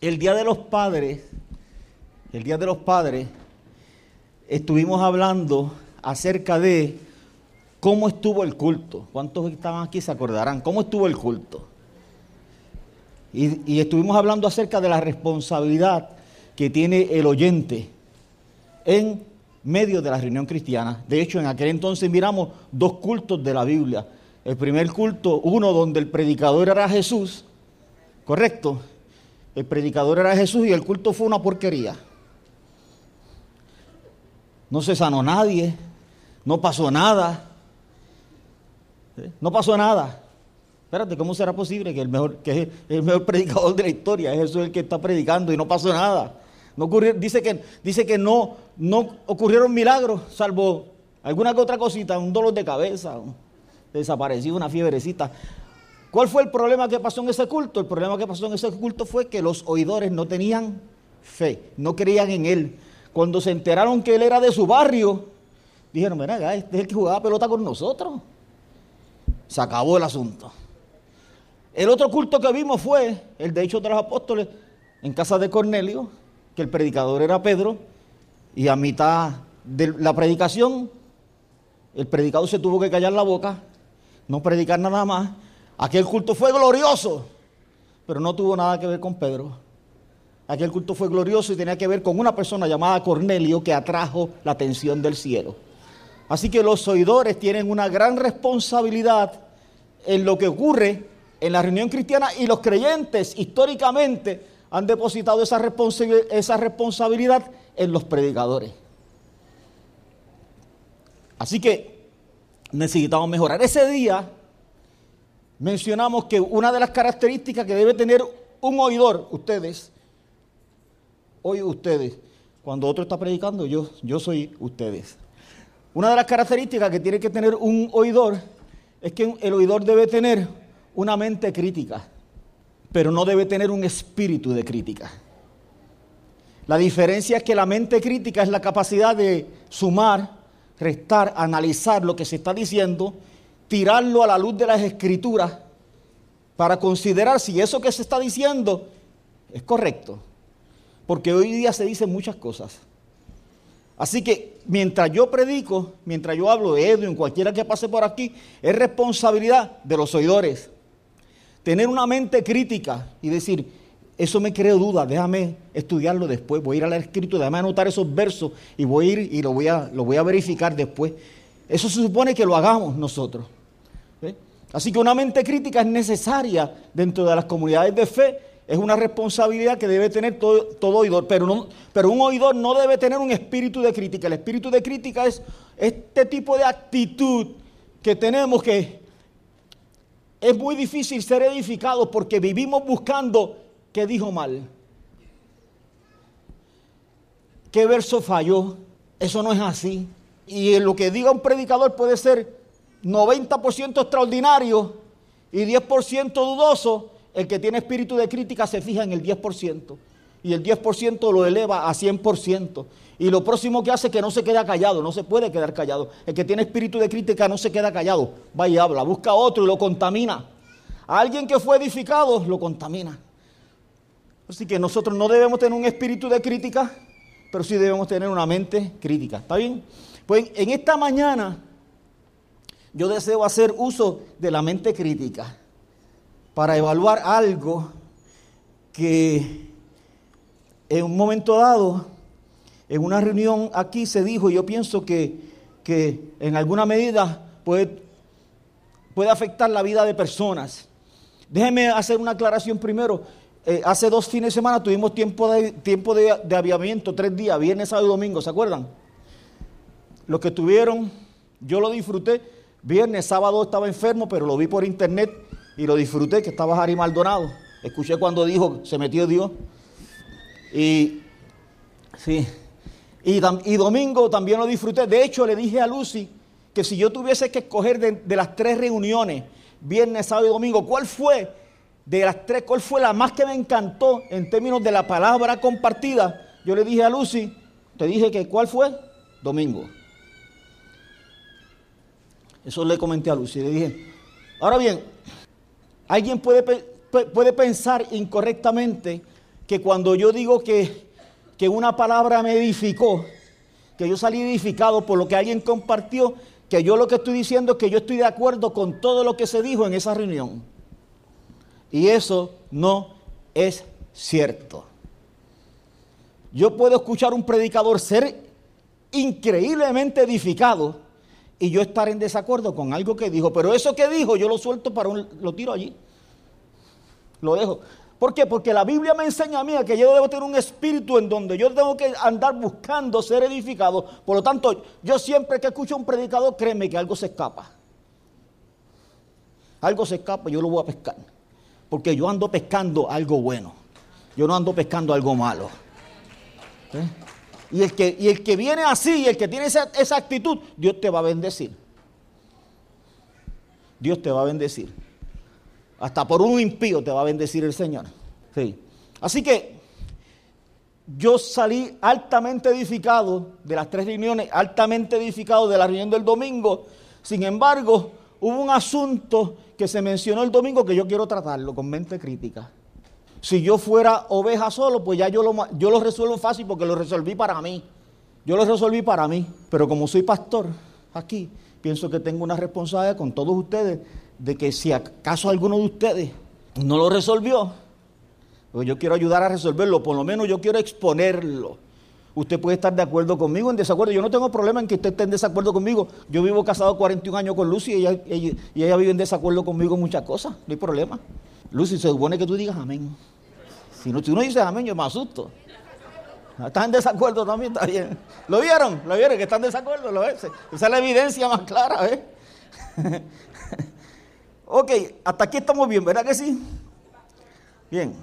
el Día de los Padres, el Día de los Padres, estuvimos hablando acerca de cómo estuvo el culto. ¿Cuántos estaban aquí se acordarán? ¿Cómo estuvo el culto? Y, y estuvimos hablando acerca de la responsabilidad que tiene el oyente en medio de la reunión cristiana. De hecho, en aquel entonces miramos dos cultos de la Biblia. El primer culto, uno donde el predicador era Jesús, correcto. El predicador era Jesús y el culto fue una porquería. No se sanó nadie, no pasó nada. No pasó nada. Espérate, ¿cómo será posible que el mejor, que el mejor predicador de la historia es Jesús el que está predicando y no pasó nada? No ocurrió, dice que, dice que no, no ocurrieron milagros, salvo alguna que otra cosita, un dolor de cabeza, desapareció una fiebrecita. ¿Cuál fue el problema que pasó en ese culto? El problema que pasó en ese culto fue que los oidores no tenían fe, no creían en él. Cuando se enteraron que él era de su barrio, dijeron, mira, este es el que jugaba pelota con nosotros. Se acabó el asunto. El otro culto que vimos fue el de Hechos de los Apóstoles en casa de Cornelio, que el predicador era Pedro, y a mitad de la predicación, el predicador se tuvo que callar la boca, no predicar nada más. Aquel culto fue glorioso, pero no tuvo nada que ver con Pedro. Aquel culto fue glorioso y tenía que ver con una persona llamada Cornelio que atrajo la atención del cielo. Así que los oidores tienen una gran responsabilidad en lo que ocurre en la reunión cristiana y los creyentes históricamente han depositado esa, esa responsabilidad en los predicadores. Así que necesitamos mejorar. Ese día mencionamos que una de las características que debe tener un oidor, ustedes, hoy ustedes, cuando otro está predicando, yo, yo soy ustedes. Una de las características que tiene que tener un oidor es que el oidor debe tener una mente crítica pero no debe tener un espíritu de crítica. La diferencia es que la mente crítica es la capacidad de sumar, restar, analizar lo que se está diciendo, tirarlo a la luz de las escrituras para considerar si eso que se está diciendo es correcto. Porque hoy día se dicen muchas cosas. Así que mientras yo predico, mientras yo hablo de Edwin, cualquiera que pase por aquí, es responsabilidad de los oidores tener una mente crítica y decir, eso me creo duda, déjame estudiarlo después, voy a ir a la escrito, déjame anotar esos versos y voy a ir y lo voy a, lo voy a verificar después. Eso se supone que lo hagamos nosotros. Así que una mente crítica es necesaria dentro de las comunidades de fe, es una responsabilidad que debe tener todo, todo oidor, pero, no, pero un oidor no debe tener un espíritu de crítica. El espíritu de crítica es este tipo de actitud que tenemos que es muy difícil ser edificado porque vivimos buscando qué dijo mal. ¿Qué verso falló? Eso no es así. Y lo que diga un predicador puede ser 90% extraordinario y 10% dudoso. El que tiene espíritu de crítica se fija en el 10% y el 10% lo eleva a 100%. Y lo próximo que hace es que no se queda callado, no se puede quedar callado. El que tiene espíritu de crítica no se queda callado, va y habla, busca otro y lo contamina. A alguien que fue edificado lo contamina. Así que nosotros no debemos tener un espíritu de crítica, pero sí debemos tener una mente crítica. ¿Está bien? Pues en esta mañana yo deseo hacer uso de la mente crítica para evaluar algo que en un momento dado, en una reunión aquí se dijo, y yo pienso que, que en alguna medida puede, puede afectar la vida de personas. Déjeme hacer una aclaración primero. Eh, hace dos fines de semana tuvimos tiempo de, tiempo de, de aviamiento, tres días, viernes, sábado y domingo, ¿se acuerdan? Los que tuvieron, yo lo disfruté. Viernes, sábado estaba enfermo, pero lo vi por internet y lo disfruté, que estaba Harry Maldonado. Escuché cuando dijo, se metió Dios. Y, sí, y, domingo también lo disfruté. De hecho, le dije a Lucy que si yo tuviese que escoger de, las tres reuniones, viernes, sábado y domingo, ¿cuál fue de las tres, cuál fue la más que me encantó en términos de la palabra compartida? Yo le dije a Lucy, te dije que cuál fue, domingo. Eso le comenté a Lucy, le dije, ahora bien, alguien puede, puede pensar incorrectamente que cuando yo digo que, que una palabra me edificó, que yo salí edificado por lo que alguien compartió, que yo lo que estoy diciendo es que yo estoy de acuerdo con todo lo que se dijo en esa reunión. Y eso no es cierto. Yo puedo escuchar un predicador ser increíblemente edificado y yo estar en desacuerdo con algo que dijo, pero eso que dijo yo lo suelto para un, lo tiro allí. Lo dejo. ¿Por qué? Porque la Biblia me enseña a mí que yo debo tener un espíritu en donde yo tengo que andar buscando ser edificado. Por lo tanto, yo siempre que escucho a un predicador, créeme que algo se escapa. Algo se escapa, yo lo voy a pescar. Porque yo ando pescando algo bueno. Yo no ando pescando algo malo. ¿Eh? Y, el que, y el que viene así, y el que tiene esa, esa actitud, Dios te va a bendecir. Dios te va a bendecir. Hasta por un impío te va a bendecir el Señor. Sí. Así que yo salí altamente edificado de las tres reuniones, altamente edificado de la reunión del domingo. Sin embargo, hubo un asunto que se mencionó el domingo que yo quiero tratarlo con mente crítica. Si yo fuera oveja solo, pues ya yo lo, yo lo resuelvo fácil porque lo resolví para mí. Yo lo resolví para mí. Pero como soy pastor aquí, pienso que tengo una responsabilidad con todos ustedes de que si acaso alguno de ustedes no lo resolvió, pues yo quiero ayudar a resolverlo, por lo menos yo quiero exponerlo. Usted puede estar de acuerdo conmigo, en desacuerdo. Yo no tengo problema en que usted esté en desacuerdo conmigo. Yo vivo casado 41 años con Lucy y ella, y ella vive en desacuerdo conmigo en muchas cosas. No hay problema. Lucy, se supone que tú digas amén. Si no, si uno dice amén, yo me asusto. ¿Están en desacuerdo también? Está bien. ¿Lo vieron? ¿Lo vieron? Que están en desacuerdo. ¿Lo ves? Esa es la evidencia más clara, ¿ves? Ok, hasta aquí estamos bien, ¿verdad que sí? Bien.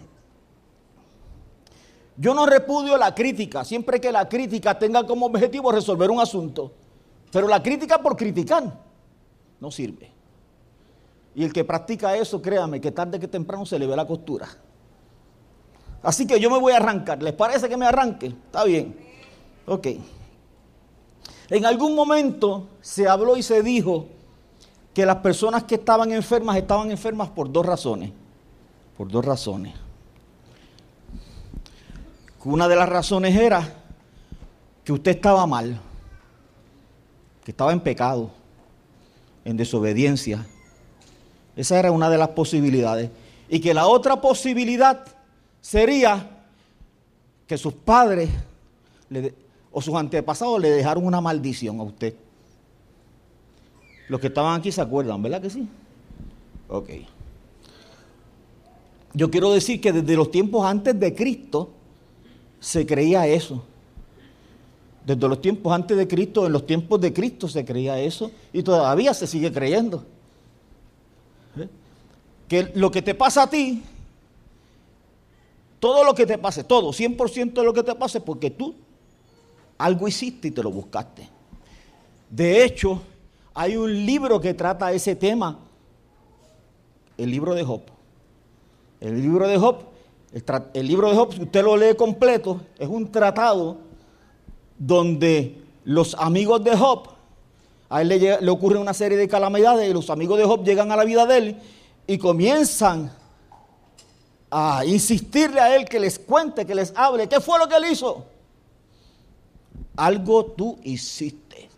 Yo no repudio la crítica, siempre que la crítica tenga como objetivo resolver un asunto. Pero la crítica por criticar no sirve. Y el que practica eso, créame, que tarde que temprano se le ve la costura. Así que yo me voy a arrancar. ¿Les parece que me arranque? Está bien. Ok. En algún momento se habló y se dijo que las personas que estaban enfermas estaban enfermas por dos razones. Por dos razones. Una de las razones era que usted estaba mal, que estaba en pecado, en desobediencia. Esa era una de las posibilidades. Y que la otra posibilidad sería que sus padres o sus antepasados le dejaron una maldición a usted. Los que estaban aquí se acuerdan, ¿verdad que sí? Ok. Yo quiero decir que desde los tiempos antes de Cristo se creía eso. Desde los tiempos antes de Cristo, en los tiempos de Cristo se creía eso y todavía se sigue creyendo. Que lo que te pasa a ti, todo lo que te pase, todo, 100% de lo que te pase, porque tú algo hiciste y te lo buscaste. De hecho, hay un libro que trata ese tema, el libro de Job. El libro de Job, el, libro de Job, si usted lo lee completo, es un tratado donde los amigos de Job, a él le, le ocurre una serie de calamidades y los amigos de Job llegan a la vida de él y comienzan a insistirle a él que les cuente, que les hable. ¿Qué fue lo que él hizo? Algo tú hiciste.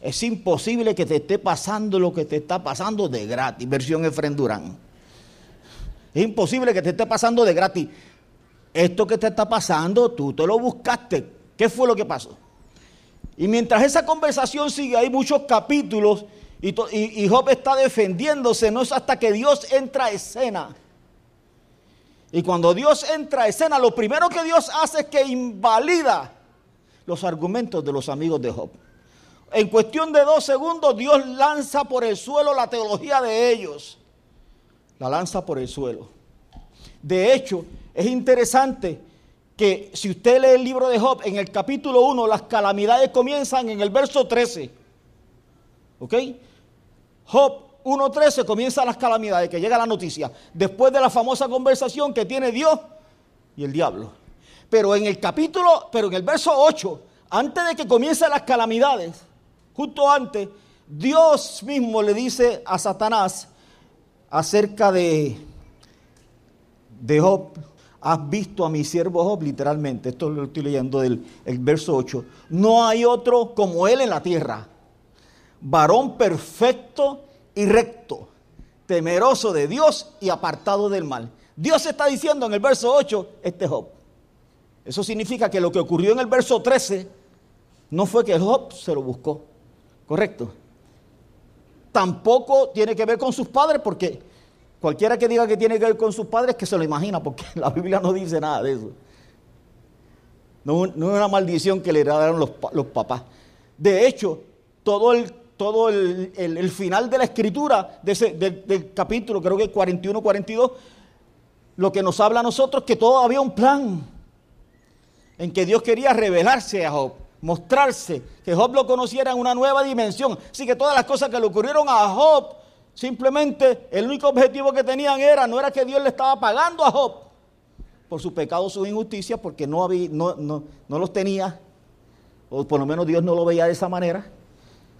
Es imposible que te esté pasando lo que te está pasando de gratis, versión Efren Durán. Es imposible que te esté pasando de gratis. Esto que te está pasando, tú te lo buscaste. ¿Qué fue lo que pasó? Y mientras esa conversación sigue, hay muchos capítulos y, Job está defendiéndose, no es hasta que Dios entra a escena. Y cuando Dios entra a escena, lo primero que Dios hace es que invalida los argumentos de los amigos de Job. En cuestión de dos segundos, Dios lanza por el suelo la teología de ellos. La lanza por el suelo. De hecho, es interesante que si usted lee el libro de Job, en el capítulo 1, las calamidades comienzan en el verso 13. ¿Ok? Job 1.13 comienza las calamidades, que llega la noticia, después de la famosa conversación que tiene Dios y el diablo. Pero en el capítulo, pero en el verso 8, antes de que comiencen las calamidades, justo antes, Dios mismo le dice a Satanás acerca de, de Job, has visto a mi siervo Job, literalmente, esto lo estoy leyendo del el verso 8, no hay otro como él en la tierra, varón perfecto y recto, temeroso de Dios y apartado del mal. Dios está diciendo en el verso 8, este Job. Eso significa que lo que ocurrió en el verso 13 no fue que Job se lo buscó, ¿correcto? Tampoco tiene que ver con sus padres porque cualquiera que diga que tiene que ver con sus padres que se lo imagina porque la Biblia no dice nada de eso. No, es una maldición que le heredaron los, los papás. De hecho, todo el todo el, final de la escritura de del, capítulo, creo que 41, 42, lo que nos habla a nosotros que todo había un plan en que Dios quería revelarse a Job, mostrarse, que Job lo conociera en una nueva dimensión. Así que todas las cosas que le ocurrieron a Job, simplemente el único objetivo que tenían era, no era que Dios le estaba pagando a Job por sus pecados, sus injusticias, porque no los tenía, o por lo menos Dios no lo veía de esa manera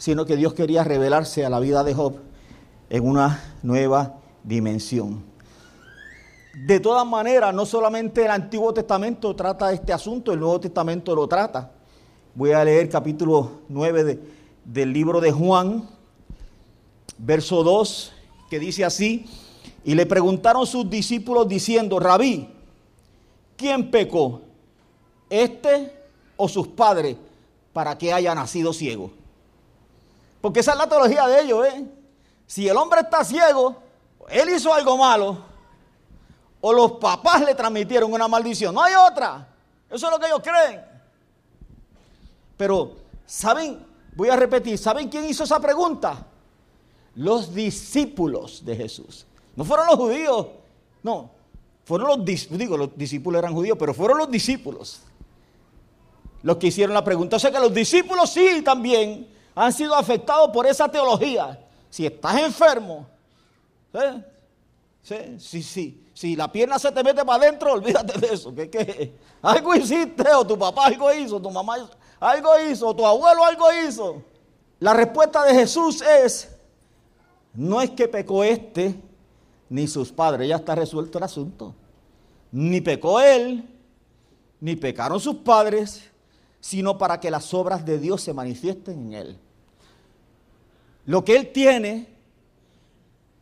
sino que Dios quería revelarse a la vida de Job en una nueva dimensión. De todas maneras, no solamente el Antiguo Testamento trata este asunto, el Nuevo Testamento lo trata. Voy a leer capítulo 9 del libro de Juan, verso 2, que dice así, y le preguntaron sus discípulos diciendo, rabí, ¿quién pecó? ¿Este o sus padres para que haya nacido ciego? Porque esa es la teología de ellos, ¿eh? Si el hombre está ciego, él hizo algo malo, o los papás le transmitieron una maldición. No hay otra. Eso es lo que ellos creen. Pero, ¿saben? Voy a repetir, ¿saben quién hizo esa pregunta? Los discípulos de Jesús. No fueron los judíos, no. Fueron los, digo, los discípulos eran judíos, pero fueron los discípulos los que hicieron la pregunta. O sea que los discípulos sí también han sido afectados por esa teología. Si estás enfermo, ¿eh? ¿Sí? Sí, si la pierna se te mete para adentro, olvídate de eso. ¿Qué, Algo hiciste, o tu papá algo hizo, tu mamá algo hizo, o tu abuelo algo hizo. La respuesta de Jesús es, no es que pecó este, ni sus padres, ya está resuelto el asunto. Ni pecó él, ni pecaron sus padres, sino para que las obras de Dios se manifiesten en él. Lo que él tiene,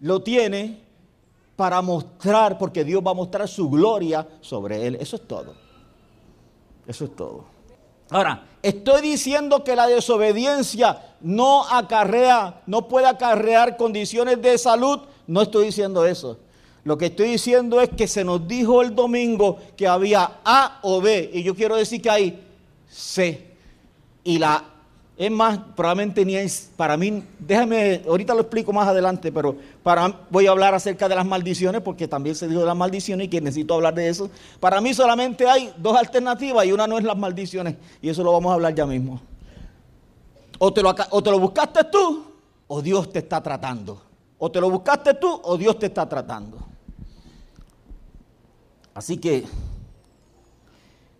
lo tiene para mostrar, porque Dios va a mostrar su gloria sobre él. Eso es todo. Eso es todo. Ahora, estoy diciendo que la desobediencia no acarrea, no puede acarrear condiciones de salud. No estoy diciendo eso. Lo que estoy diciendo es que se nos dijo el domingo que había A o B. Y yo quiero decir que hay C. Y la, es más, probablemente ni es, para mí, déjame, ahorita lo explico más adelante, pero para, voy a hablar acerca de las maldiciones, porque también se dijo de las maldiciones y que necesito hablar de eso. Para mí solamente hay dos alternativas y una no es las maldiciones, y eso lo vamos a hablar ya mismo. O te lo, o te lo buscaste tú, o Dios te está tratando. O te lo buscaste tú, o Dios te está tratando. Así que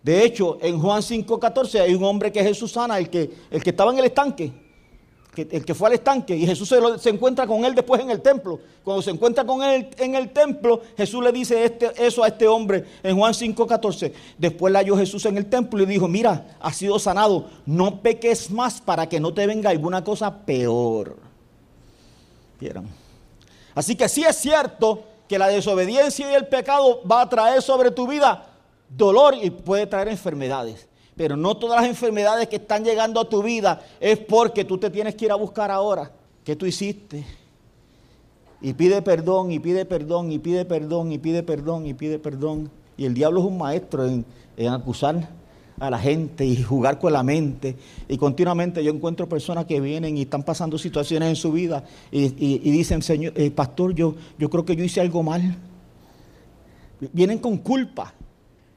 de hecho, en Juan 5:14 hay un hombre que Jesús sana, el que, el que estaba en el estanque, el que fue al estanque, y Jesús se, encuentra con él después en el templo. Cuando se encuentra con él en el templo, Jesús le dice este, eso a este hombre en Juan 5:14. Después le halló Jesús en el templo y dijo, mira, has sido sanado, no peques más para que no te venga alguna cosa peor. ¿Vieron? Así que sí es cierto que la desobediencia y el pecado va a traer sobre tu vida dolor y puede traer enfermedades. Pero no todas las enfermedades que están llegando a tu vida es porque tú te tienes que ir a buscar ahora. ¿Qué tú hiciste? Y pide perdón, y pide perdón, y pide perdón, y pide perdón, y pide perdón. Y el diablo es un maestro en, acusar a la gente y jugar con la mente. Y continuamente yo encuentro personas que vienen y están pasando situaciones en su vida y, dicen, Señor, eh, pastor, yo, yo creo que yo hice algo mal. Vienen con culpa.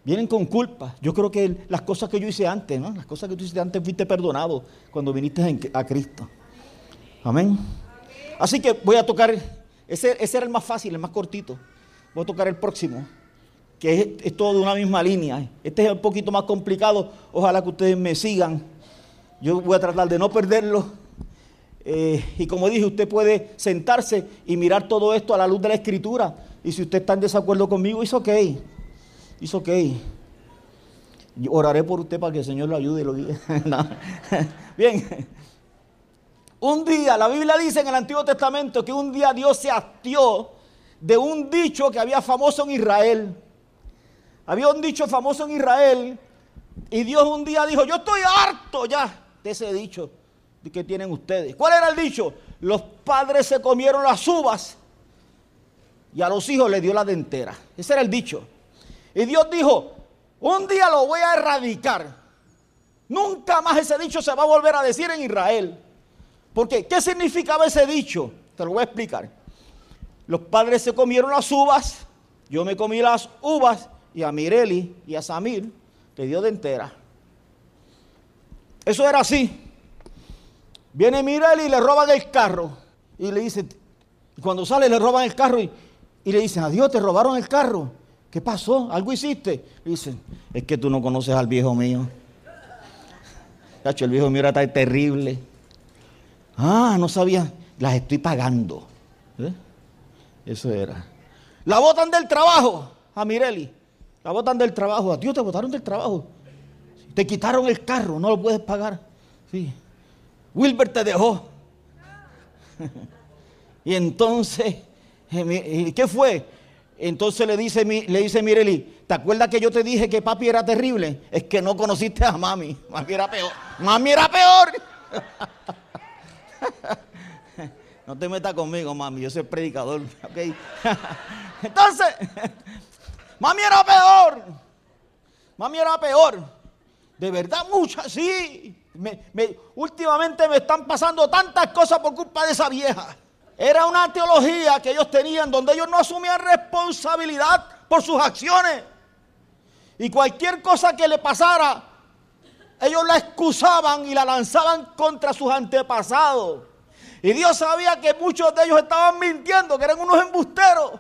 Vienen con culpa. Yo creo que las cosas que yo hice antes, ¿no? Las cosas que tú hiciste antes fuiste perdonado cuando viniste a Cristo. Amén. Así que voy a tocar, ese, ese, era el más fácil, el más cortito. Voy a tocar el próximo, que es, todo de una misma línea. Este es un poquito más complicado. Ojalá que ustedes me sigan. Yo voy a tratar de no perderlo. Eh, y como dije, usted puede sentarse y mirar todo esto a la luz de la escritura. Y si usted está en desacuerdo conmigo, es ok. Dice, ok. oraré por usted para que el Señor lo ayude y lo guíe. Bien. Un día, la Biblia dice en el Antiguo Testamento que un día Dios se hastió de un dicho que había famoso en Israel. Había un dicho famoso en Israel y Dios un día dijo, yo estoy harto ya de ese dicho que tienen ustedes. ¿Cuál era el dicho? Los padres se comieron las uvas y a los hijos les dio la dentera. Ese era el dicho. Y Dios dijo, un día lo voy a erradicar. Nunca más ese dicho se va a volver a decir en Israel. Porque, ¿qué significaba ese dicho? Te lo voy a explicar. Los padres se comieron las uvas, yo me comí las uvas y a Mireli y a Samir le dio dentera. Eso era así. Viene Mireli y le roban el carro. Y le dice, cuando sale le roban el carro y, y le dicen, adiós, te robaron el carro. ¿Qué pasó? ¿Algo hiciste? dicen, es que tú no conoces al viejo mío. Cacho, el viejo mío era tan terrible. Ah, no sabía. Las estoy pagando. ¿Eh? Eso era. La botan del trabajo a Mireli. La botan del trabajo. A Dios te botaron del trabajo. Te quitaron el carro, no lo puedes pagar. Sí. Wilber te dejó. y entonces, eh, ¿qué fue? Entonces le dice, le dice Mireli, ¿te acuerdas que yo te dije que papi era terrible? Es que no conociste a mami. Mami era peor. Mami era peor. no te metas conmigo, mami. Yo soy predicador. Entonces, mami era peor. Mami era peor. De verdad, muchas, sí. últimamente me están pasando tantas cosas por culpa de esa vieja. Era una teología que ellos tenían donde ellos no asumían responsabilidad por sus acciones. Y cualquier cosa que le pasara, ellos la excusaban y la lanzaban contra sus antepasados. Y Dios sabía que muchos de ellos estaban mintiendo, que eran unos embusteros.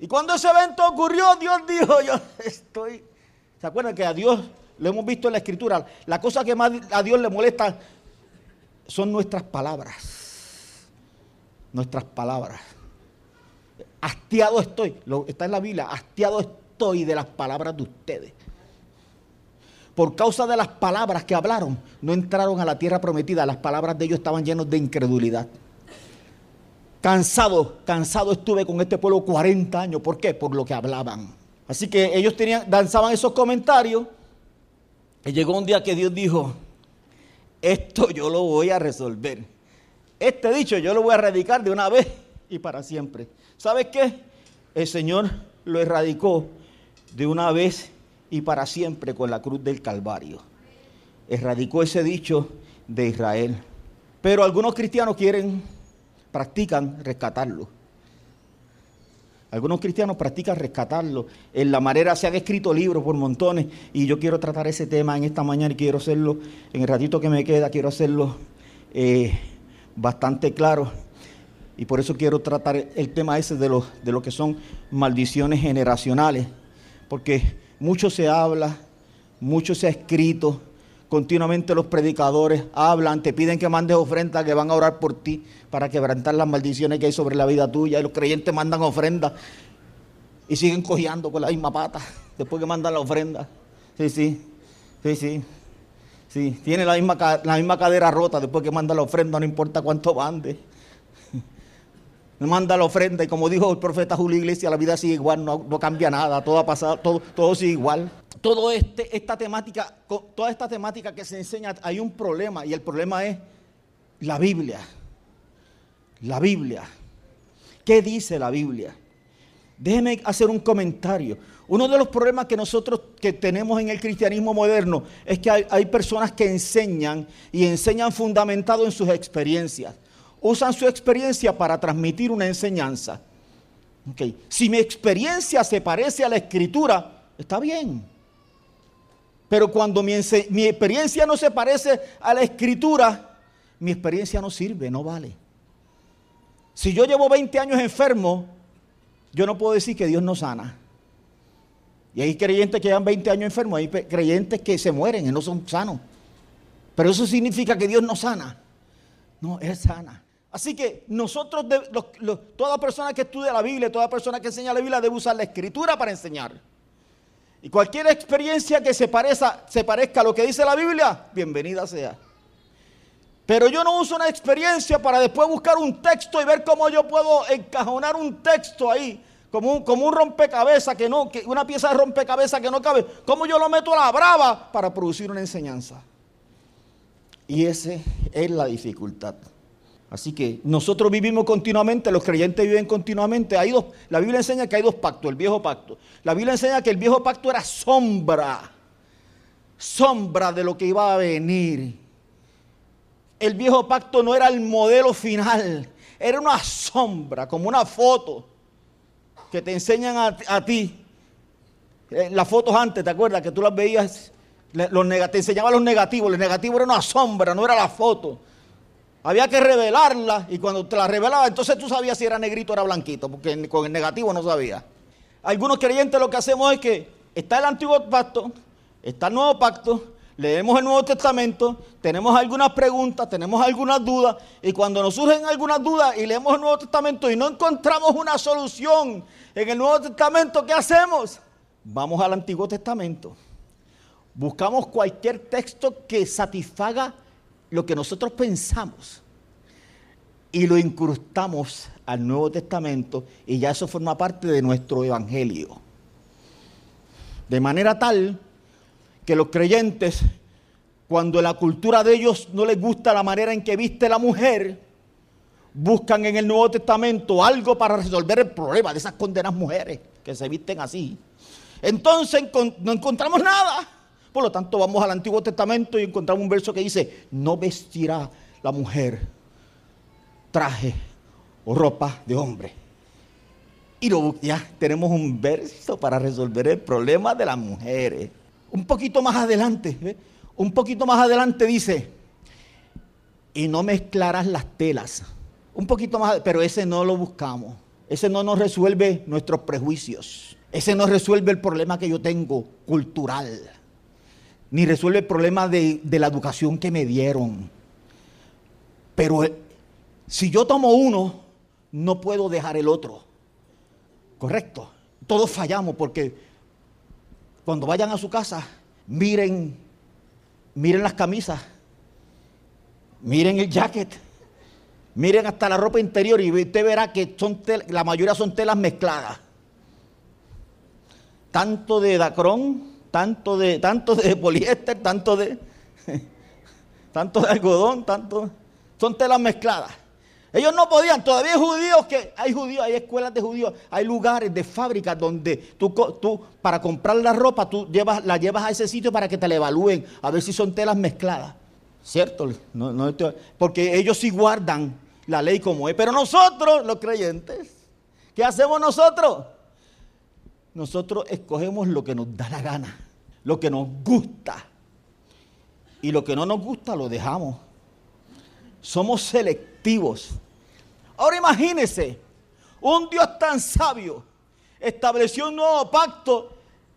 Y cuando ese evento ocurrió, Dios dijo, yo estoy... ¿Se acuerdan que a Dios, lo hemos visto en la escritura, la cosa que más a Dios le molesta son nuestras palabras? Nuestras palabras. Hastiado estoy, lo, está en la Biblia, hastiado estoy de las palabras de ustedes. Por causa de las palabras que hablaron, no entraron a la tierra prometida. Las palabras de ellos estaban llenos de incredulidad. Cansado, cansado estuve con este pueblo 40 años. ¿Por qué? Por lo que hablaban. Así que ellos tenían, danzaban esos comentarios. Y llegó un día que Dios dijo, esto yo lo voy a resolver. Este dicho yo lo voy a erradicar de una vez y para siempre. ¿Sabes qué? El Señor lo erradicó de una vez y para siempre con la cruz del Calvario. Erradicó ese dicho de Israel. Pero algunos cristianos quieren, practican rescatarlo. Algunos cristianos practican rescatarlo. En la manera se han escrito libros por montones y yo quiero tratar ese tema en esta mañana y quiero hacerlo, en el ratito que me queda, quiero hacerlo eh, bastante claro. Y por eso quiero tratar el tema ese de lo, de lo que son maldiciones generacionales. Porque mucho se habla, mucho se ha escrito, continuamente los predicadores hablan, te piden que mandes ofrendas, que van a orar por ti para quebrantar las maldiciones que hay sobre la vida tuya. Y los creyentes mandan ofrendas y siguen cojeando con la misma pata después que mandan la ofrenda. Sí, sí, sí, sí. Sí, tiene la misma, la misma cadera rota después que manda la ofrenda, no importa cuánto mande. Manda la ofrenda y como dijo el profeta Julio Iglesias, la vida sigue igual, no, cambia nada, todo ha pasado, todo, todo sigue igual. Todo este, esta temática, toda esta temática que se enseña, hay un problema y el problema es la Biblia. La Biblia. ¿Qué dice la Biblia? Déjeme hacer un comentario. Uno de los problemas que nosotros que tenemos en el cristianismo moderno es que hay, personas que enseñan y enseñan fundamentado en sus experiencias. Usan su experiencia para transmitir una enseñanza. Si mi experiencia se parece a la escritura, está bien. Pero cuando mi, mi experiencia no se parece a la escritura, mi experiencia no sirve, no vale. Si yo llevo 20 años enfermo, yo no puedo decir que Dios no sana. Y hay creyentes que llevan 20 años enfermos, hay creyentes que se mueren y no son sanos. Pero eso significa que Dios no sana. No, es sana. Así que nosotros, toda persona que estudia la Biblia, toda persona que enseña la Biblia debe usar la escritura para enseñar. Y cualquier experiencia que se, parezca, se parezca a lo que dice la Biblia, bienvenida sea. Pero yo no uso una experiencia para después buscar un texto y ver cómo yo puedo encajonar un texto ahí, como un, rompecabezas que no, una pieza de rompecabezas que no cabe. ¿Cómo yo lo meto a la brava para producir una enseñanza? Y esa es la dificultad. Así que nosotros vivimos continuamente, los creyentes viven continuamente. Hay dos, la Biblia enseña que hay dos pactos, el viejo pacto. La Biblia enseña que el viejo pacto era sombra, sombra de lo que iba a venir el viejo pacto no era el modelo final, era una sombra, como una foto que te enseñan a, ti. Eh, las fotos antes, ¿te acuerdas? Que tú las veías, los te enseñaban los negativos, el negativo era una sombra, no era la foto. Había que revelarla y cuando te la revelaba, entonces tú sabías si era negrito o era blanquito, porque con el negativo no sabía. Algunos creyentes lo que hacemos es que está el antiguo pacto, está el nuevo pacto, leemos el Nuevo Testamento, tenemos algunas preguntas, tenemos algunas dudas, y cuando nos surgen algunas dudas y leemos el Nuevo Testamento y no encontramos una solución en el Nuevo Testamento, ¿qué hacemos? Vamos al Antiguo Testamento. Buscamos cualquier texto que satisfaga lo que nosotros pensamos y lo incrustamos al Nuevo Testamento y ya eso forma parte de nuestro Evangelio. De manera tal que los creyentes, cuando la cultura de ellos no les gusta la manera en que viste la mujer, buscan en el Nuevo Testamento algo para resolver el problema de esas condenas mujeres que se visten así. Entonces no encontramos nada. Por lo tanto, vamos al Antiguo Testamento y encontramos un verso que dice, no vestirá la mujer traje o ropa de hombre. Y ya tenemos un verso para resolver el problema de las mujeres. Un poquito más adelante, un poquito más adelante dice, y no mezclarás las telas. Un poquito más, pero ese no lo buscamos. Ese no nos resuelve nuestros prejuicios. Ese no resuelve el problema que yo tengo cultural. Ni resuelve el problema de, de la educación que me dieron. Pero eh, si yo tomo uno, no puedo dejar el otro. ¿Correcto? Todos fallamos porque cuando vayan a su casa, miren, miren las camisas, miren el jacket, miren hasta la ropa interior y usted verá que son la mayoría son telas mezcladas. Tanto de dacrón, tanto de, tanto de poliéster, tanto de, tanto de algodón, tanto, son telas mezcladas. Ellos no podían, todavía hay judíos que, hay judíos, hay escuelas de judíos, hay lugares de fábricas donde tú, para comprar la ropa, tú llevas, la llevas a ese sitio para que te la evalúen, a ver si son telas mezcladas. ¿Cierto? porque ellos sí guardan la ley como es. Pero nosotros, los creyentes, ¿qué hacemos nosotros? Nosotros escogemos lo que nos da la gana, lo que nos gusta. Y lo que no nos gusta lo dejamos. Somos selectivos. Ahora imagínese, un Dios tan sabio estableció un nuevo pacto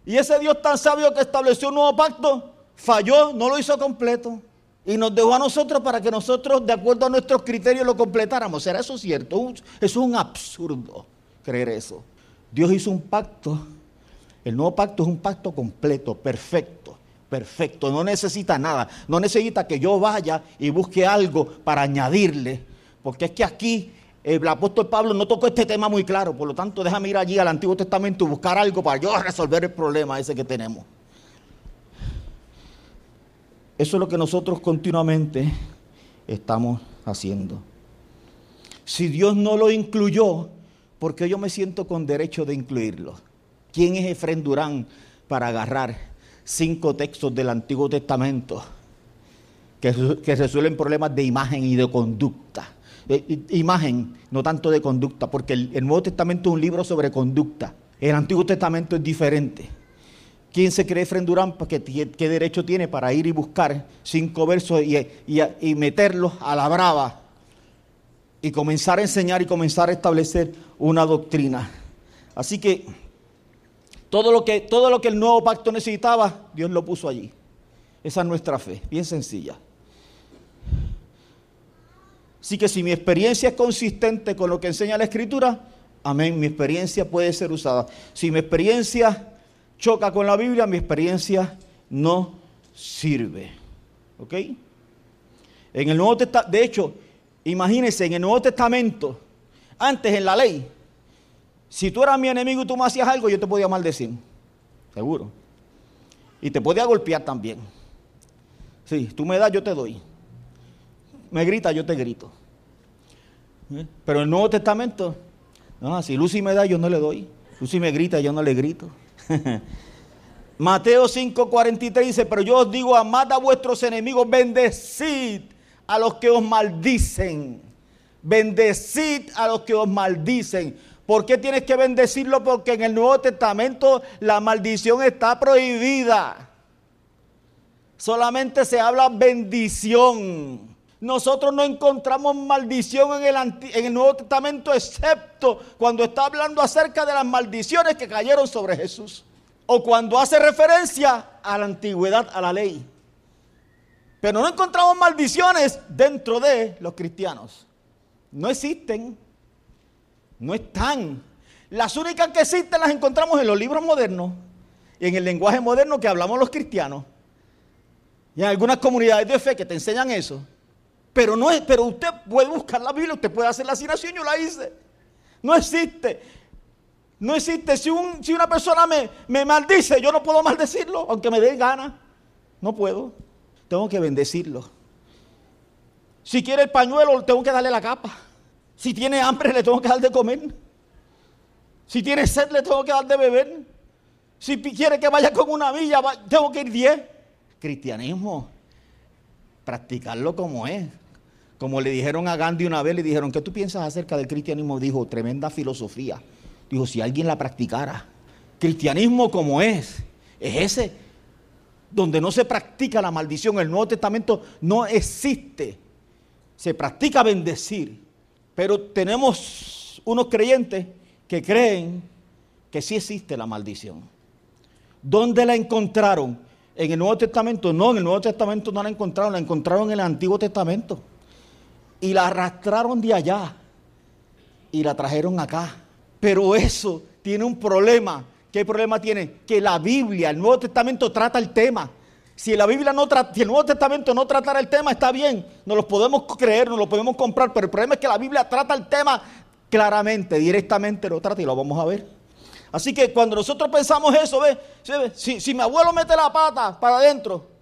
y ese Dios tan sabio que estableció un nuevo pacto falló, no lo hizo completo y nos dejó a nosotros para que nosotros, de acuerdo a nuestros criterios, lo completáramos. ¿Será eso cierto? Es un absurdo creer eso. Dios hizo un pacto. El nuevo pacto es un pacto completo, perfecto, perfecto. No necesita nada. No necesita que yo vaya y busque algo para añadirle. Porque es que aquí el apóstol Pablo no tocó este tema muy claro, por lo tanto déjame ir allí al Antiguo Testamento y buscar algo para yo resolver el problema ese que tenemos. Eso es lo que nosotros continuamente estamos haciendo. Si Dios no lo incluyó, ¿por qué yo me siento con derecho de incluirlo? ¿Quién es Efren Durán para agarrar cinco textos del Antiguo Testamento que, que resuelven problemas de imagen y de conducta? Imagen, no tanto de conducta, porque el, Nuevo Testamento es un libro sobre conducta. El Antiguo Testamento es diferente. ¿Quién se cree Fren Durán? ¿Qué, ¿Qué derecho tiene para ir y buscar cinco versos y, y, meterlos a la brava y comenzar a enseñar y comenzar a establecer una doctrina? Así que todo lo que, todo lo que el nuevo pacto necesitaba, Dios lo puso allí. Esa es nuestra fe, bien sencilla. Así que si mi experiencia es consistente con lo que enseña la Escritura, amén, mi experiencia puede ser usada. Si mi experiencia choca con la Biblia, mi experiencia no sirve. ¿Ok? En el Nuevo Testamento, de hecho, imagínense, en el Nuevo Testamento, antes en la ley, si tú eras mi enemigo y tú me hacías algo, yo te podía maldecir. Seguro. Y te podía golpear también. Sí, tú me das, yo te doy. Me grita, yo te grito. ¿Eh? Pero el Nuevo Testamento, no, si Lucy me da, yo no le doy. Lucy me grita, yo no le grito. Mateo 5:43 dice, pero yo os digo, amad a vuestros enemigos, bendecid a los que os maldicen. Bendecid a los que os maldicen. ¿Por qué tienes que bendecirlo? Porque en el Nuevo Testamento la maldición está prohibida. Solamente se habla bendición. Nosotros no encontramos maldición en el, Nuevo Testamento, excepto cuando está hablando acerca de las maldiciones que cayeron sobre Jesús. O cuando hace referencia a la antigüedad, a la ley. Pero no encontramos maldiciones dentro de los cristianos. No existen. No están. Las únicas que existen las encontramos en los libros modernos y en el lenguaje moderno que hablamos los cristianos. Y en algunas comunidades de fe que te enseñan eso. Pero no es, pero usted puede buscar la Biblia, usted puede hacer la asignación, yo la hice. No existe. No existe. Si, un, si una persona me, me maldice, yo no puedo maldecirlo, aunque me dé gana. No puedo. Tengo que bendecirlo. Si quiere el pañuelo, tengo que darle la capa. Si tiene hambre, le tengo que dar de comer. Si tiene sed, le tengo que dar de beber. Si quiere que vaya con una villa, tengo que ir diez. Cristianismo, practicarlo como es. Como le dijeron a Gandhi una vez, le dijeron, ¿qué tú piensas acerca del cristianismo? Dijo, tremenda filosofía. Dijo, si alguien la practicara. Cristianismo como es, es ese, donde no se practica la maldición. El Nuevo Testamento no existe. Se practica bendecir. Pero tenemos unos creyentes que creen que sí existe la maldición. ¿Dónde la encontraron? En el Nuevo Testamento. No, en el Nuevo Testamento no la encontraron, la encontraron en el Antiguo Testamento. Y la arrastraron de allá y la trajeron acá. Pero eso tiene un problema. ¿Qué problema tiene? Que la Biblia, el Nuevo Testamento trata el tema. Si la Biblia no si el Nuevo Testamento no tratara el tema, está bien, nos lo podemos creer, nos lo podemos comprar, pero el problema es que la Biblia trata el tema claramente, directamente lo trata y lo vamos a ver. Así que cuando nosotros pensamos eso, ve, si, si mi abuelo mete la pata para adentro,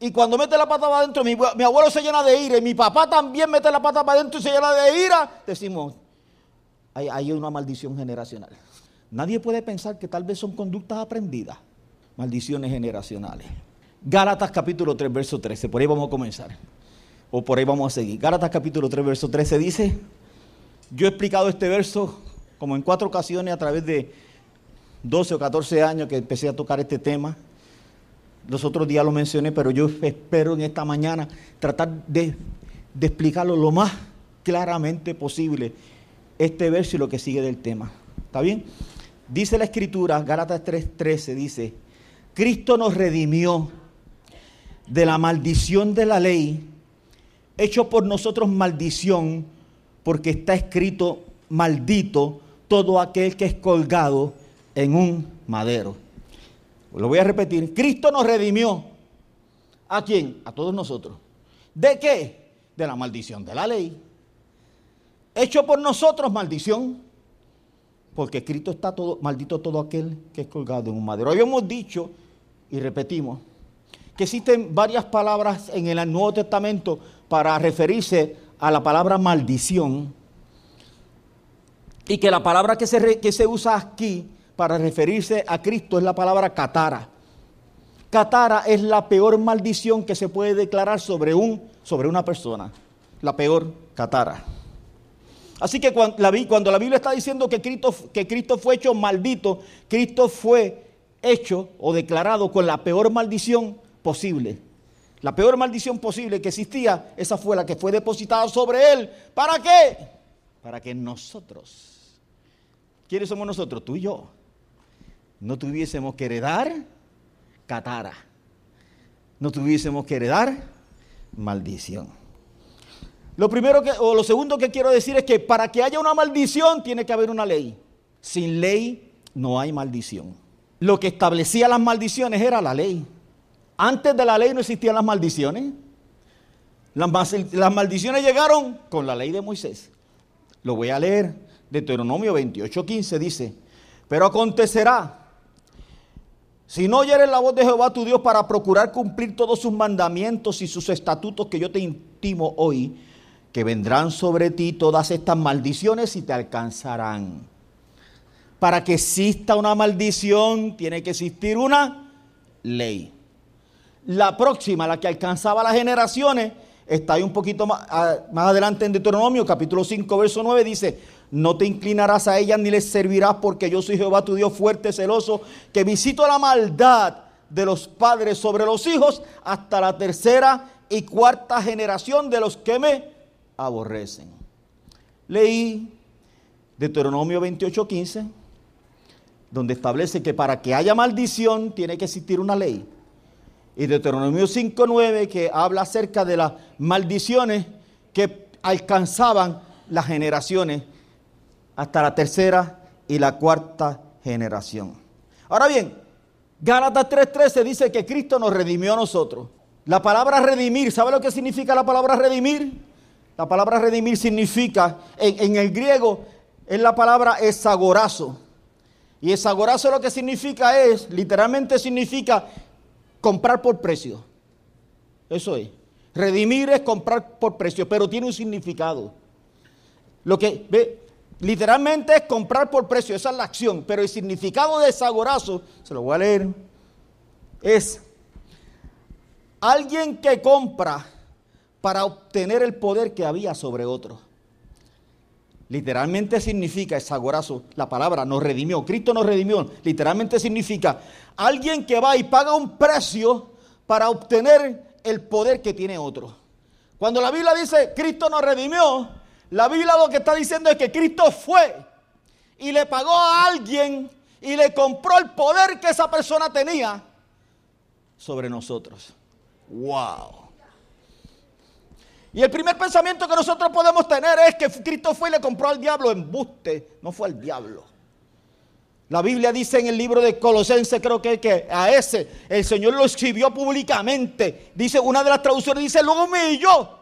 y cuando mete la pata para adentro, mi, abuelo se llena de ira, y mi papá también mete la pata para adentro y se llena de ira, decimos, hay, hay una maldición generacional. Nadie puede pensar que tal vez son conductas aprendidas, maldiciones generacionales. Gálatas capítulo 3, verso 13. Por ahí vamos a comenzar. O por ahí vamos a seguir. Gálatas capítulo 3, verso 13 dice, yo he explicado este verso como en cuatro ocasiones a través de 12 o 14 años que empecé a tocar este tema. Los otros días lo mencioné, pero yo espero en esta mañana tratar de, de explicarlo lo más claramente posible, este verso y lo que sigue del tema. ¿Está bien? Dice la escritura, Gálatas 3:13, dice, Cristo nos redimió de la maldición de la ley, hecho por nosotros maldición, porque está escrito, maldito todo aquel que es colgado en un madero. Lo voy a repetir, Cristo nos redimió. ¿A quién? A todos nosotros. ¿De qué? De la maldición de la ley. Hecho por nosotros maldición, porque Cristo está todo, maldito todo aquel que es colgado en un madero. Habíamos dicho y repetimos que existen varias palabras en el Nuevo Testamento para referirse a la palabra maldición y que la palabra que se, que se usa aquí para referirse a Cristo es la palabra catara. Catara es la peor maldición que se puede declarar sobre, un, sobre una persona. La peor catara. Así que cuando la, cuando la Biblia está diciendo que Cristo, que Cristo fue hecho maldito, Cristo fue hecho o declarado con la peor maldición posible. La peor maldición posible que existía, esa fue la que fue depositada sobre él. ¿Para qué? Para que nosotros, ¿quiénes somos nosotros? Tú y yo. No tuviésemos que heredar catara. No tuviésemos que heredar maldición. Lo primero que, o lo segundo que quiero decir es que para que haya una maldición tiene que haber una ley. Sin ley no hay maldición. lo que establecía las maldiciones era la ley. Antes de la ley no existían las maldiciones. Las, maldiciones llegaron con la ley de Moisés. Lo voy a leer. Deuteronomio 28:15 dice, pero acontecerá, si no oyeres la voz de Jehová tu Dios para procurar cumplir todos sus mandamientos y sus estatutos que yo te intimo hoy, que vendrán sobre ti todas estas maldiciones y te alcanzarán. Para que exista una maldición, tiene que existir una ley. La próxima, la que alcanzaba las generaciones, está ahí un poquito más, más adelante en Deuteronomio, capítulo 5, verso 9, dice, no te inclinarás a ellas ni les servirás porque yo soy Jehová tu Dios fuerte, celoso, que visito la maldad de los padres sobre los hijos hasta la tercera y cuarta generación de los que me aborrecen. Leí Deuteronomio 28, 15 donde establece que para que haya maldición tiene que existir una ley. Y Deuteronomio 5.9 que habla acerca de las maldiciones que alcanzaban las generaciones hasta la tercera y la cuarta generación. Ahora bien, Gálatas 3.13 dice que Cristo nos redimió a nosotros. La palabra redimir, ¿sabe lo que significa la palabra redimir? La palabra redimir significa, en, en el griego, es la palabra esagorazo y esagorazo lo que significa es, literalmente significa comprar por precio. Eso es. Redimir es comprar por precio, pero tiene un significado. Lo que ve, literalmente es comprar por precio, esa es la acción, pero el significado de esagorazo, se lo voy a leer, es alguien que compra para obtener el poder que había sobre otro. Literalmente significa, es agorazo, la palabra nos redimió, Cristo nos redimió, literalmente significa alguien que va y paga un precio para obtener el poder que tiene otro. Cuando la Biblia dice Cristo nos redimió, la Biblia lo que está diciendo es que Cristo fue y le pagó a alguien y le compró el poder que esa persona tenía sobre nosotros. ¡Wow! Y el primer pensamiento que nosotros podemos tener es que Cristo fue y le compró al diablo. Embuste, no fue al diablo. La Biblia dice en el libro de Colosenses, creo que, que a ese el Señor lo escribió públicamente. Dice, una de las traducciones dice, lo humilló.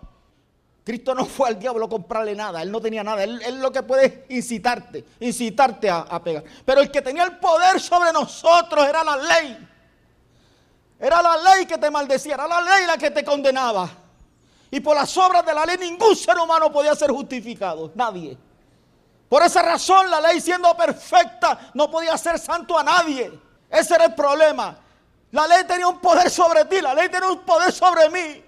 Cristo no fue al diablo a comprarle nada, él no tenía nada, él, lo que puede incitarte, incitarte a, a pegar. Pero el que tenía el poder sobre nosotros era la ley. Era la ley que te maldecía, era la ley la que te condenaba. Y por las obras de la ley ningún ser humano podía ser justificado, nadie. Por esa razón la ley siendo perfecta no podía ser santo a nadie. Ese era el problema. La ley tenía un poder sobre ti, la ley tenía un poder sobre mí.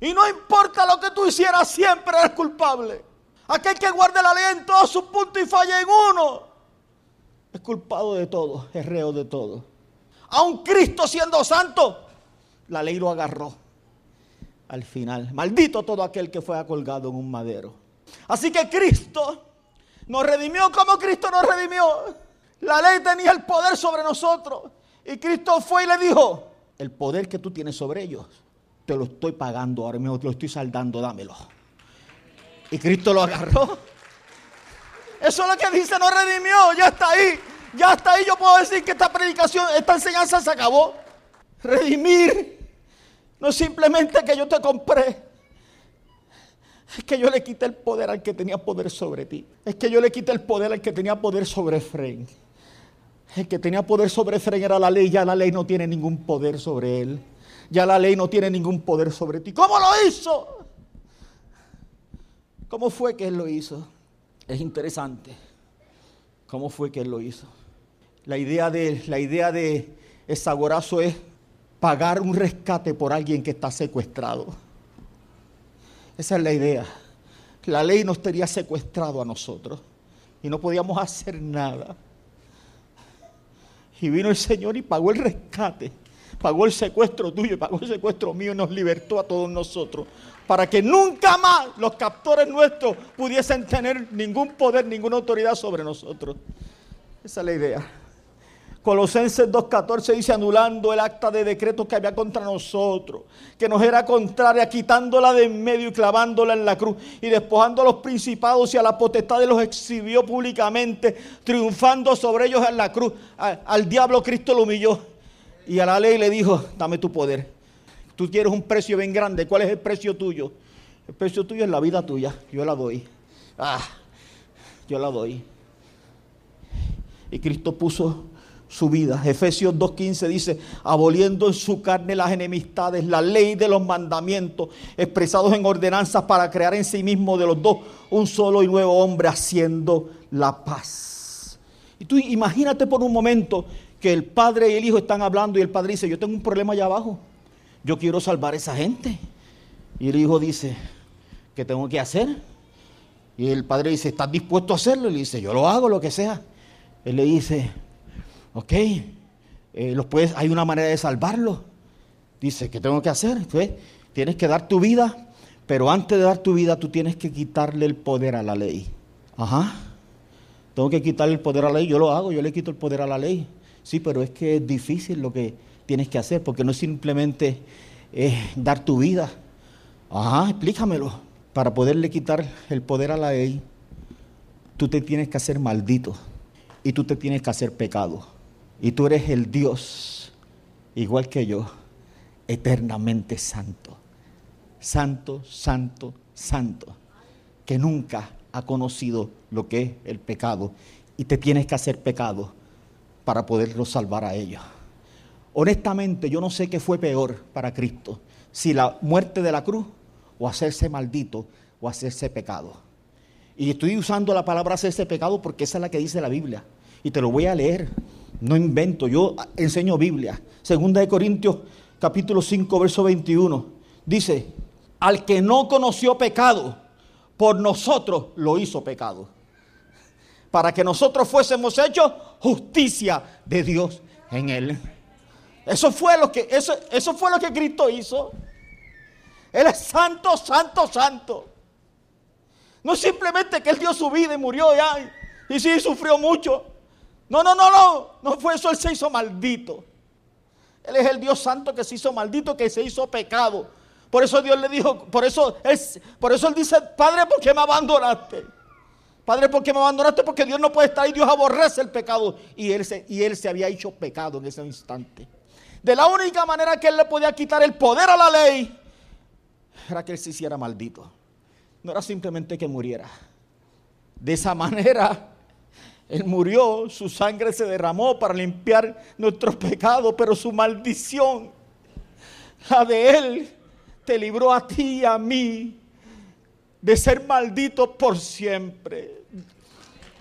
Y no importa lo que tú hicieras, siempre eres culpable. Aquel que guarde la ley en todos sus puntos y falla en uno, es culpado de todo, es reo de todo. Aun Cristo siendo santo, la ley lo agarró al final. Maldito todo aquel que fue colgado en un madero. Así que Cristo nos redimió como Cristo nos redimió. La ley tenía el poder sobre nosotros. Y Cristo fue y le dijo, el poder que tú tienes sobre ellos, te lo estoy pagando ahora mismo, te lo estoy saldando, dámelo. Y Cristo lo agarró. Eso es lo que dice, nos redimió, ya está ahí. Ya está ahí, yo puedo decir que esta predicación, esta enseñanza se acabó. Redimir no es simplemente que yo te compré. Es que yo le quité el poder al que tenía poder sobre ti. Es que yo le quité el poder al que tenía poder sobre Efraín. El que tenía poder sobre Efraín era la ley. Ya la ley no tiene ningún poder sobre él. Ya la ley no tiene ningún poder sobre ti. ¿Cómo lo hizo? ¿Cómo fue que él lo hizo? Es interesante. ¿Cómo fue que él lo hizo? La idea de, la idea de Esagorazo es pagar un rescate por alguien que está secuestrado. Esa es la idea. La ley nos tenía secuestrado a nosotros y no podíamos hacer nada. Y vino el Señor y pagó el rescate, pagó el secuestro tuyo, pagó el secuestro mío y nos libertó a todos nosotros. Para que nunca más los captores nuestros pudiesen tener ningún poder, ninguna autoridad sobre nosotros. Esa es la idea. Colosenses 2.14 dice, anulando el acta de decreto que había contra nosotros, que nos era contraria, quitándola de en medio y clavándola en la cruz, y despojando a los principados y a la potestad de los exhibió públicamente, triunfando sobre ellos en la cruz. al diablo Cristo lo humilló, y a la ley le dijo, dame tu poder. Tú quieres un precio bien grande, ¿cuál es el precio tuyo? El precio tuyo es la vida tuya, yo la doy. Ah, yo la doy. Y Cristo puso su vida. Efesios 2.15 dice, aboliendo en su carne las enemistades, la ley de los mandamientos expresados en ordenanzas para crear en sí mismo de los dos un solo y nuevo hombre haciendo la paz. Y tú imagínate por un momento que el padre y el hijo están hablando y el padre dice, yo tengo un problema allá abajo, yo quiero salvar a esa gente. Y el hijo dice, ¿qué tengo que hacer? Y el padre dice, ¿estás dispuesto a hacerlo? Y le dice, yo lo hago, lo que sea. Él le dice, ok, eh, los puedes, hay una manera de salvarlo. Dice, ¿qué tengo que hacer? tienes que dar tu vida, pero antes de dar tu vida tú tienes que quitarle el poder a la ley. Ajá. Tengo que quitarle el poder a la ley. Yo lo hago, yo le quito el poder a la ley. Sí, pero es que es difícil lo que tienes que hacer, porque no es simplemente eh, dar tu vida. Ajá, explícamelo. Para poderle quitar el poder a la ley, tú te tienes que hacer maldito y tú te tienes que hacer pecado. Y tú eres el Dios, igual que yo, eternamente santo. Santo, santo, santo, que nunca ha conocido lo que es el pecado. Y te tienes que hacer pecado para poderlo salvar a ellos. Honestamente, yo no sé qué fue peor para Cristo, si la muerte de la cruz o hacerse maldito o hacerse pecado. Y estoy usando la palabra hacerse pecado porque esa es la que dice la Biblia. Y te lo voy a leer. No invento, yo enseño Biblia. Segunda de Corintios capítulo 5 verso 21. Dice, al que no conoció pecado, por nosotros lo hizo pecado. Para que nosotros fuésemos hechos justicia de Dios en él. Eso fue lo que, eso, eso fue lo que Cristo hizo. Él es santo, santo, santo. No simplemente que Él dio su vida y murió ya. Y sí, sufrió mucho. No, no, no, no. No fue eso, Él se hizo maldito. Él es el Dios santo que se hizo maldito, que se hizo pecado. Por eso Dios le dijo, por eso, es, por eso Él dice, Padre, ¿por qué me abandonaste? Padre, ¿por qué me abandonaste? Porque Dios no puede estar ahí, Dios aborrece el pecado. Y él, se, y él se había hecho pecado en ese instante. De la única manera que Él le podía quitar el poder a la ley, era que Él se hiciera maldito. No era simplemente que muriera. De esa manera, él murió, su sangre se derramó para limpiar nuestros pecados, pero su maldición, la de Él, te libró a ti y a mí de ser malditos por siempre.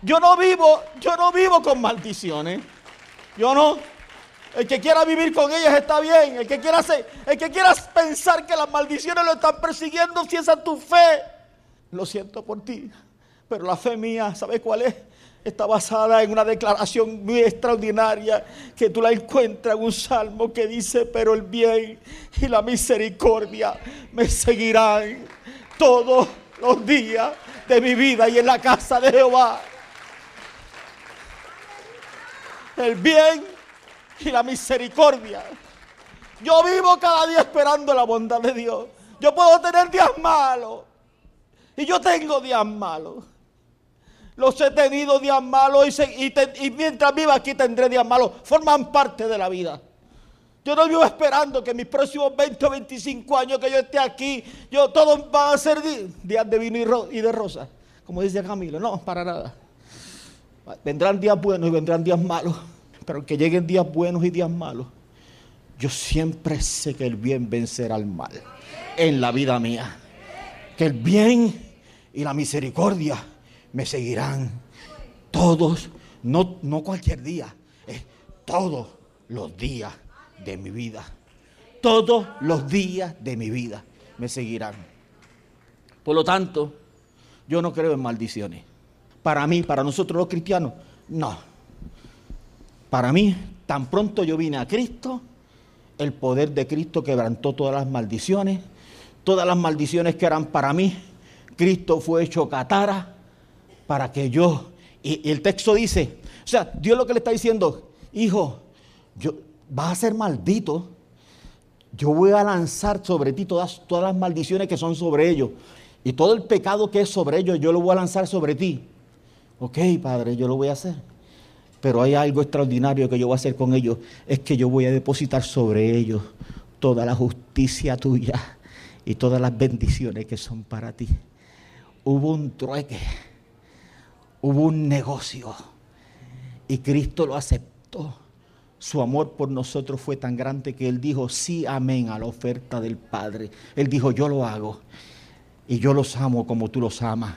Yo no vivo, yo no vivo con maldiciones. Yo no. El que quiera vivir con ellas está bien. El que quiera hacer, el que quiera pensar que las maldiciones lo están persiguiendo, si esa es tu fe, lo siento por ti. Pero la fe mía, ¿sabes cuál es? está basada en una declaración muy extraordinaria que tú la encuentras en un salmo que dice, pero el bien y la misericordia me seguirán todos los días de mi vida y en la casa de Jehová. El bien y la misericordia. Yo vivo cada día esperando la bondad de Dios. Yo puedo tener días malos. Y yo tengo días malos. Los he tenido días malos y, mientras viva aquí tendré días malos. Forman parte de la vida. Yo no vivo esperando que mis próximos 20 o 25 años que yo esté aquí, yo todos van a ser días de vino y, de rosa. Como dice Camilo, no, para nada. Vendrán días buenos y vendrán días malos. Pero que lleguen días buenos y días malos, yo siempre sé que el bien vencerá al mal en la vida mía. Que el bien y la misericordia me seguirán todos, no, no cualquier día, todos los días de mi vida. Todos los días de mi vida me seguirán. Por lo tanto, yo no creo en maldiciones. Para mí, para nosotros los cristianos, no. Para mí, tan pronto yo vine a Cristo, el poder de Cristo quebrantó todas las maldiciones, todas las maldiciones que eran para mí. Cristo fue hecho catara para que yo, y, el texto dice, o sea, Dios lo que le está diciendo, hijo, yo, vas a ser maldito. Yo voy a lanzar sobre ti todas, todas las maldiciones que son sobre ellos. Y todo el pecado que es sobre ellos, yo lo voy a lanzar sobre ti. Ok, Padre, yo lo voy a hacer. Pero hay algo extraordinario que yo voy a hacer con ellos. Es que yo voy a depositar sobre ellos toda la justicia tuya y todas las bendiciones que son para ti. Hubo un trueque, hubo un negocio y Cristo lo aceptó. Su amor por nosotros fue tan grande que Él dijo sí, amén a la oferta del Padre. Él dijo, yo lo hago y yo los amo como tú los amas.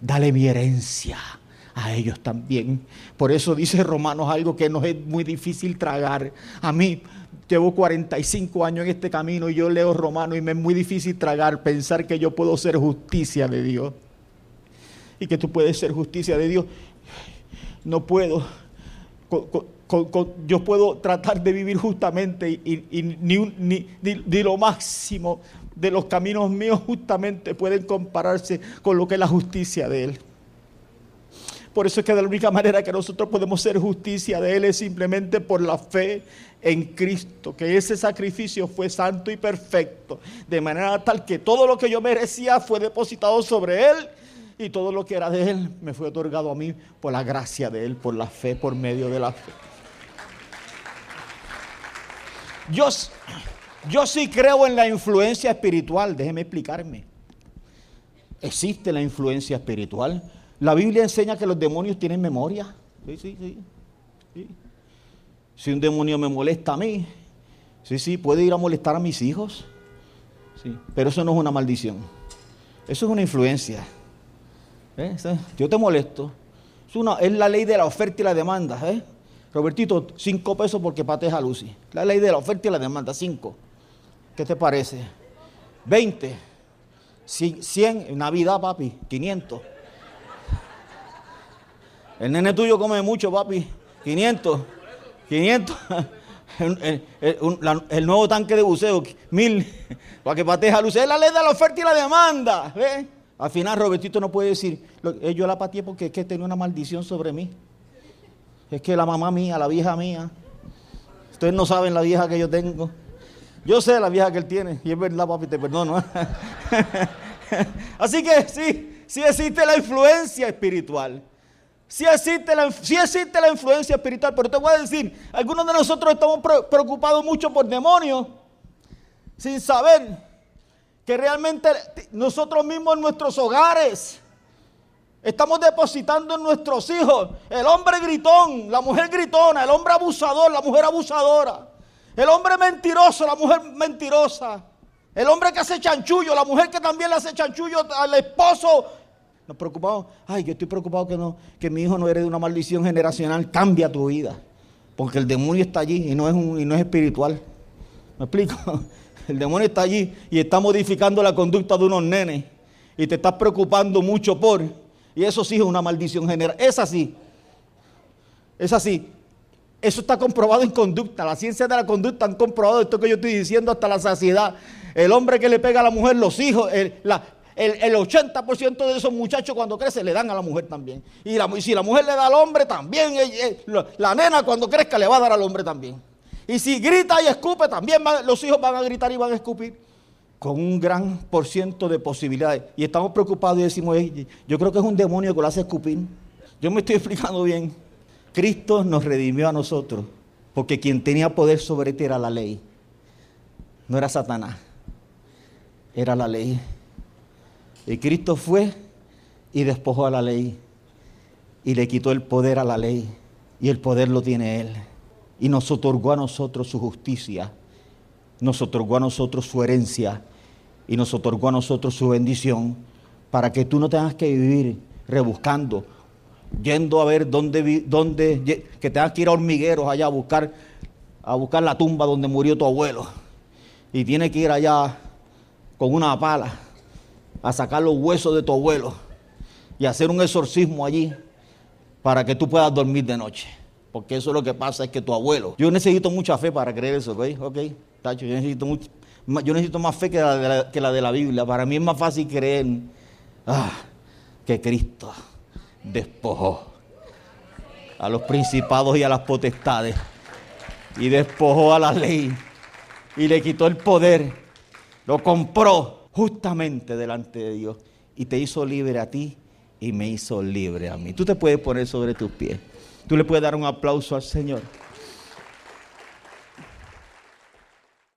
Dale mi herencia a ellos también. Por eso dice Romanos algo que nos es muy difícil tragar. A mí llevo 45 años en este camino y yo leo Romanos y me es muy difícil tragar, pensar que yo puedo ser justicia de Dios. Y que tú puedes ser justicia de Dios. No puedo. yo puedo tratar de vivir justamente y, ni lo máximo de los caminos míos justamente pueden compararse con lo que es la justicia de Él. Por eso es que de la única manera que nosotros podemos ser justicia de Él es simplemente por la fe en Cristo, que ese sacrificio fue santo y perfecto, de manera tal que todo lo que yo merecía fue depositado sobre Él y todo lo que era de Él me fue otorgado a mí por la gracia de Él, por la fe, por medio de la fe. Yo, yo sí creo en la influencia espiritual, déjeme explicarme. Existe la influencia espiritual. La Biblia enseña que los demonios tienen memoria. Sí, sí, sí, Si un demonio me molesta a mí, sí, sí, puede ir a molestar a mis hijos. Sí, pero eso no es una maldición. Eso es una influencia. ¿Eh? Yo te molesto. Es, una, es la ley de la oferta y la demanda. ¿eh? Robertito, cinco pesos porque patees a Lucy. La ley de la oferta y la demanda, cinco. ¿Qué te parece? Veinte. Cien. Navidad, papi, quinientos. El nene tuyo come mucho, papi. 500. 500. El, nuevo tanque de buceo, mil, para que patees a luz. Es la ley de la oferta y la demanda. Al final, Robertito no puede decir, eh, yo la pateé porque es que tenía una maldición sobre mí. Es que la mamá mía, la vieja mía. Ustedes no saben la vieja que yo tengo. Yo sé la vieja que él tiene. Y es verdad, papi, te perdono. Así que sí, sí existe la influencia espiritual. Si existe, la, existe la influencia espiritual, pero te voy a decir, algunos de nosotros estamos preocupados mucho por demonios, sin saber que realmente nosotros mismos en nuestros hogares estamos depositando en nuestros hijos. El hombre gritón, la mujer gritona, el hombre abusador, la mujer abusadora, el hombre mentiroso, la mujer mentirosa, el hombre que hace chanchullo, la mujer que también le hace chanchullo al esposo nos preocupamos, ay, yo estoy preocupado que, no, que mi hijo no herede una maldición generacional. Cambia tu vida. Porque el demonio está allí y no es, un, y no es espiritual. ¿Me explico? El demonio está allí y está modificando la conducta de unos nenes. Y te estás preocupando mucho por. Y eso sí es una maldición general. Es así. Es así. Eso está comprobado en conducta. La ciencia de la conducta han comprobado esto que yo estoy diciendo hasta la saciedad. El hombre que le pega a la mujer, los hijos, la, el, 80% de esos muchachos cuando crecen le dan a la mujer también. Y, si la mujer le da al hombre también, eh, eh, la nena cuando crezca le va a dar al hombre también. Y si grita y escupe, también los hijos van a gritar y van a escupir. Con un gran por ciento de posibilidades. Y estamos preocupados y decimos, yo creo que es un demonio que lo hace escupir. Yo me estoy explicando bien. Cristo nos redimió a nosotros. Porque quien tenía poder sobre ti era la ley. No era Satanás. Era la ley. Y Cristo fue y despojó a la ley y le quitó el poder a la ley y el poder lo tiene Él. Y nos otorgó a nosotros su justicia, nos otorgó a nosotros su herencia y nos otorgó a nosotros su bendición para que tú no tengas que vivir rebuscando, yendo a ver dónde, dónde que tengas que ir a hormigueros allá a buscar, a buscar la tumba donde murió tu abuelo. Y tienes que ir allá con una pala a sacar los huesos de tu abuelo y hacer un exorcismo allí para que tú puedas dormir de noche. Porque eso es lo que pasa, es que tu abuelo... Yo necesito mucha fe para creer eso, ¿ok? Ok, tacho, yo necesito, yo necesito más fe que la, de la, que la de la Biblia. Para mí es más fácil creer ah, que Cristo despojó a los principados y a las potestades y despojó a la ley y le quitó el poder, lo compró justamente delante de Dios y te hizo libre a ti y me hizo libre a mí. Tú te puedes poner sobre tus pies. Tú le puedes dar un aplauso al Señor.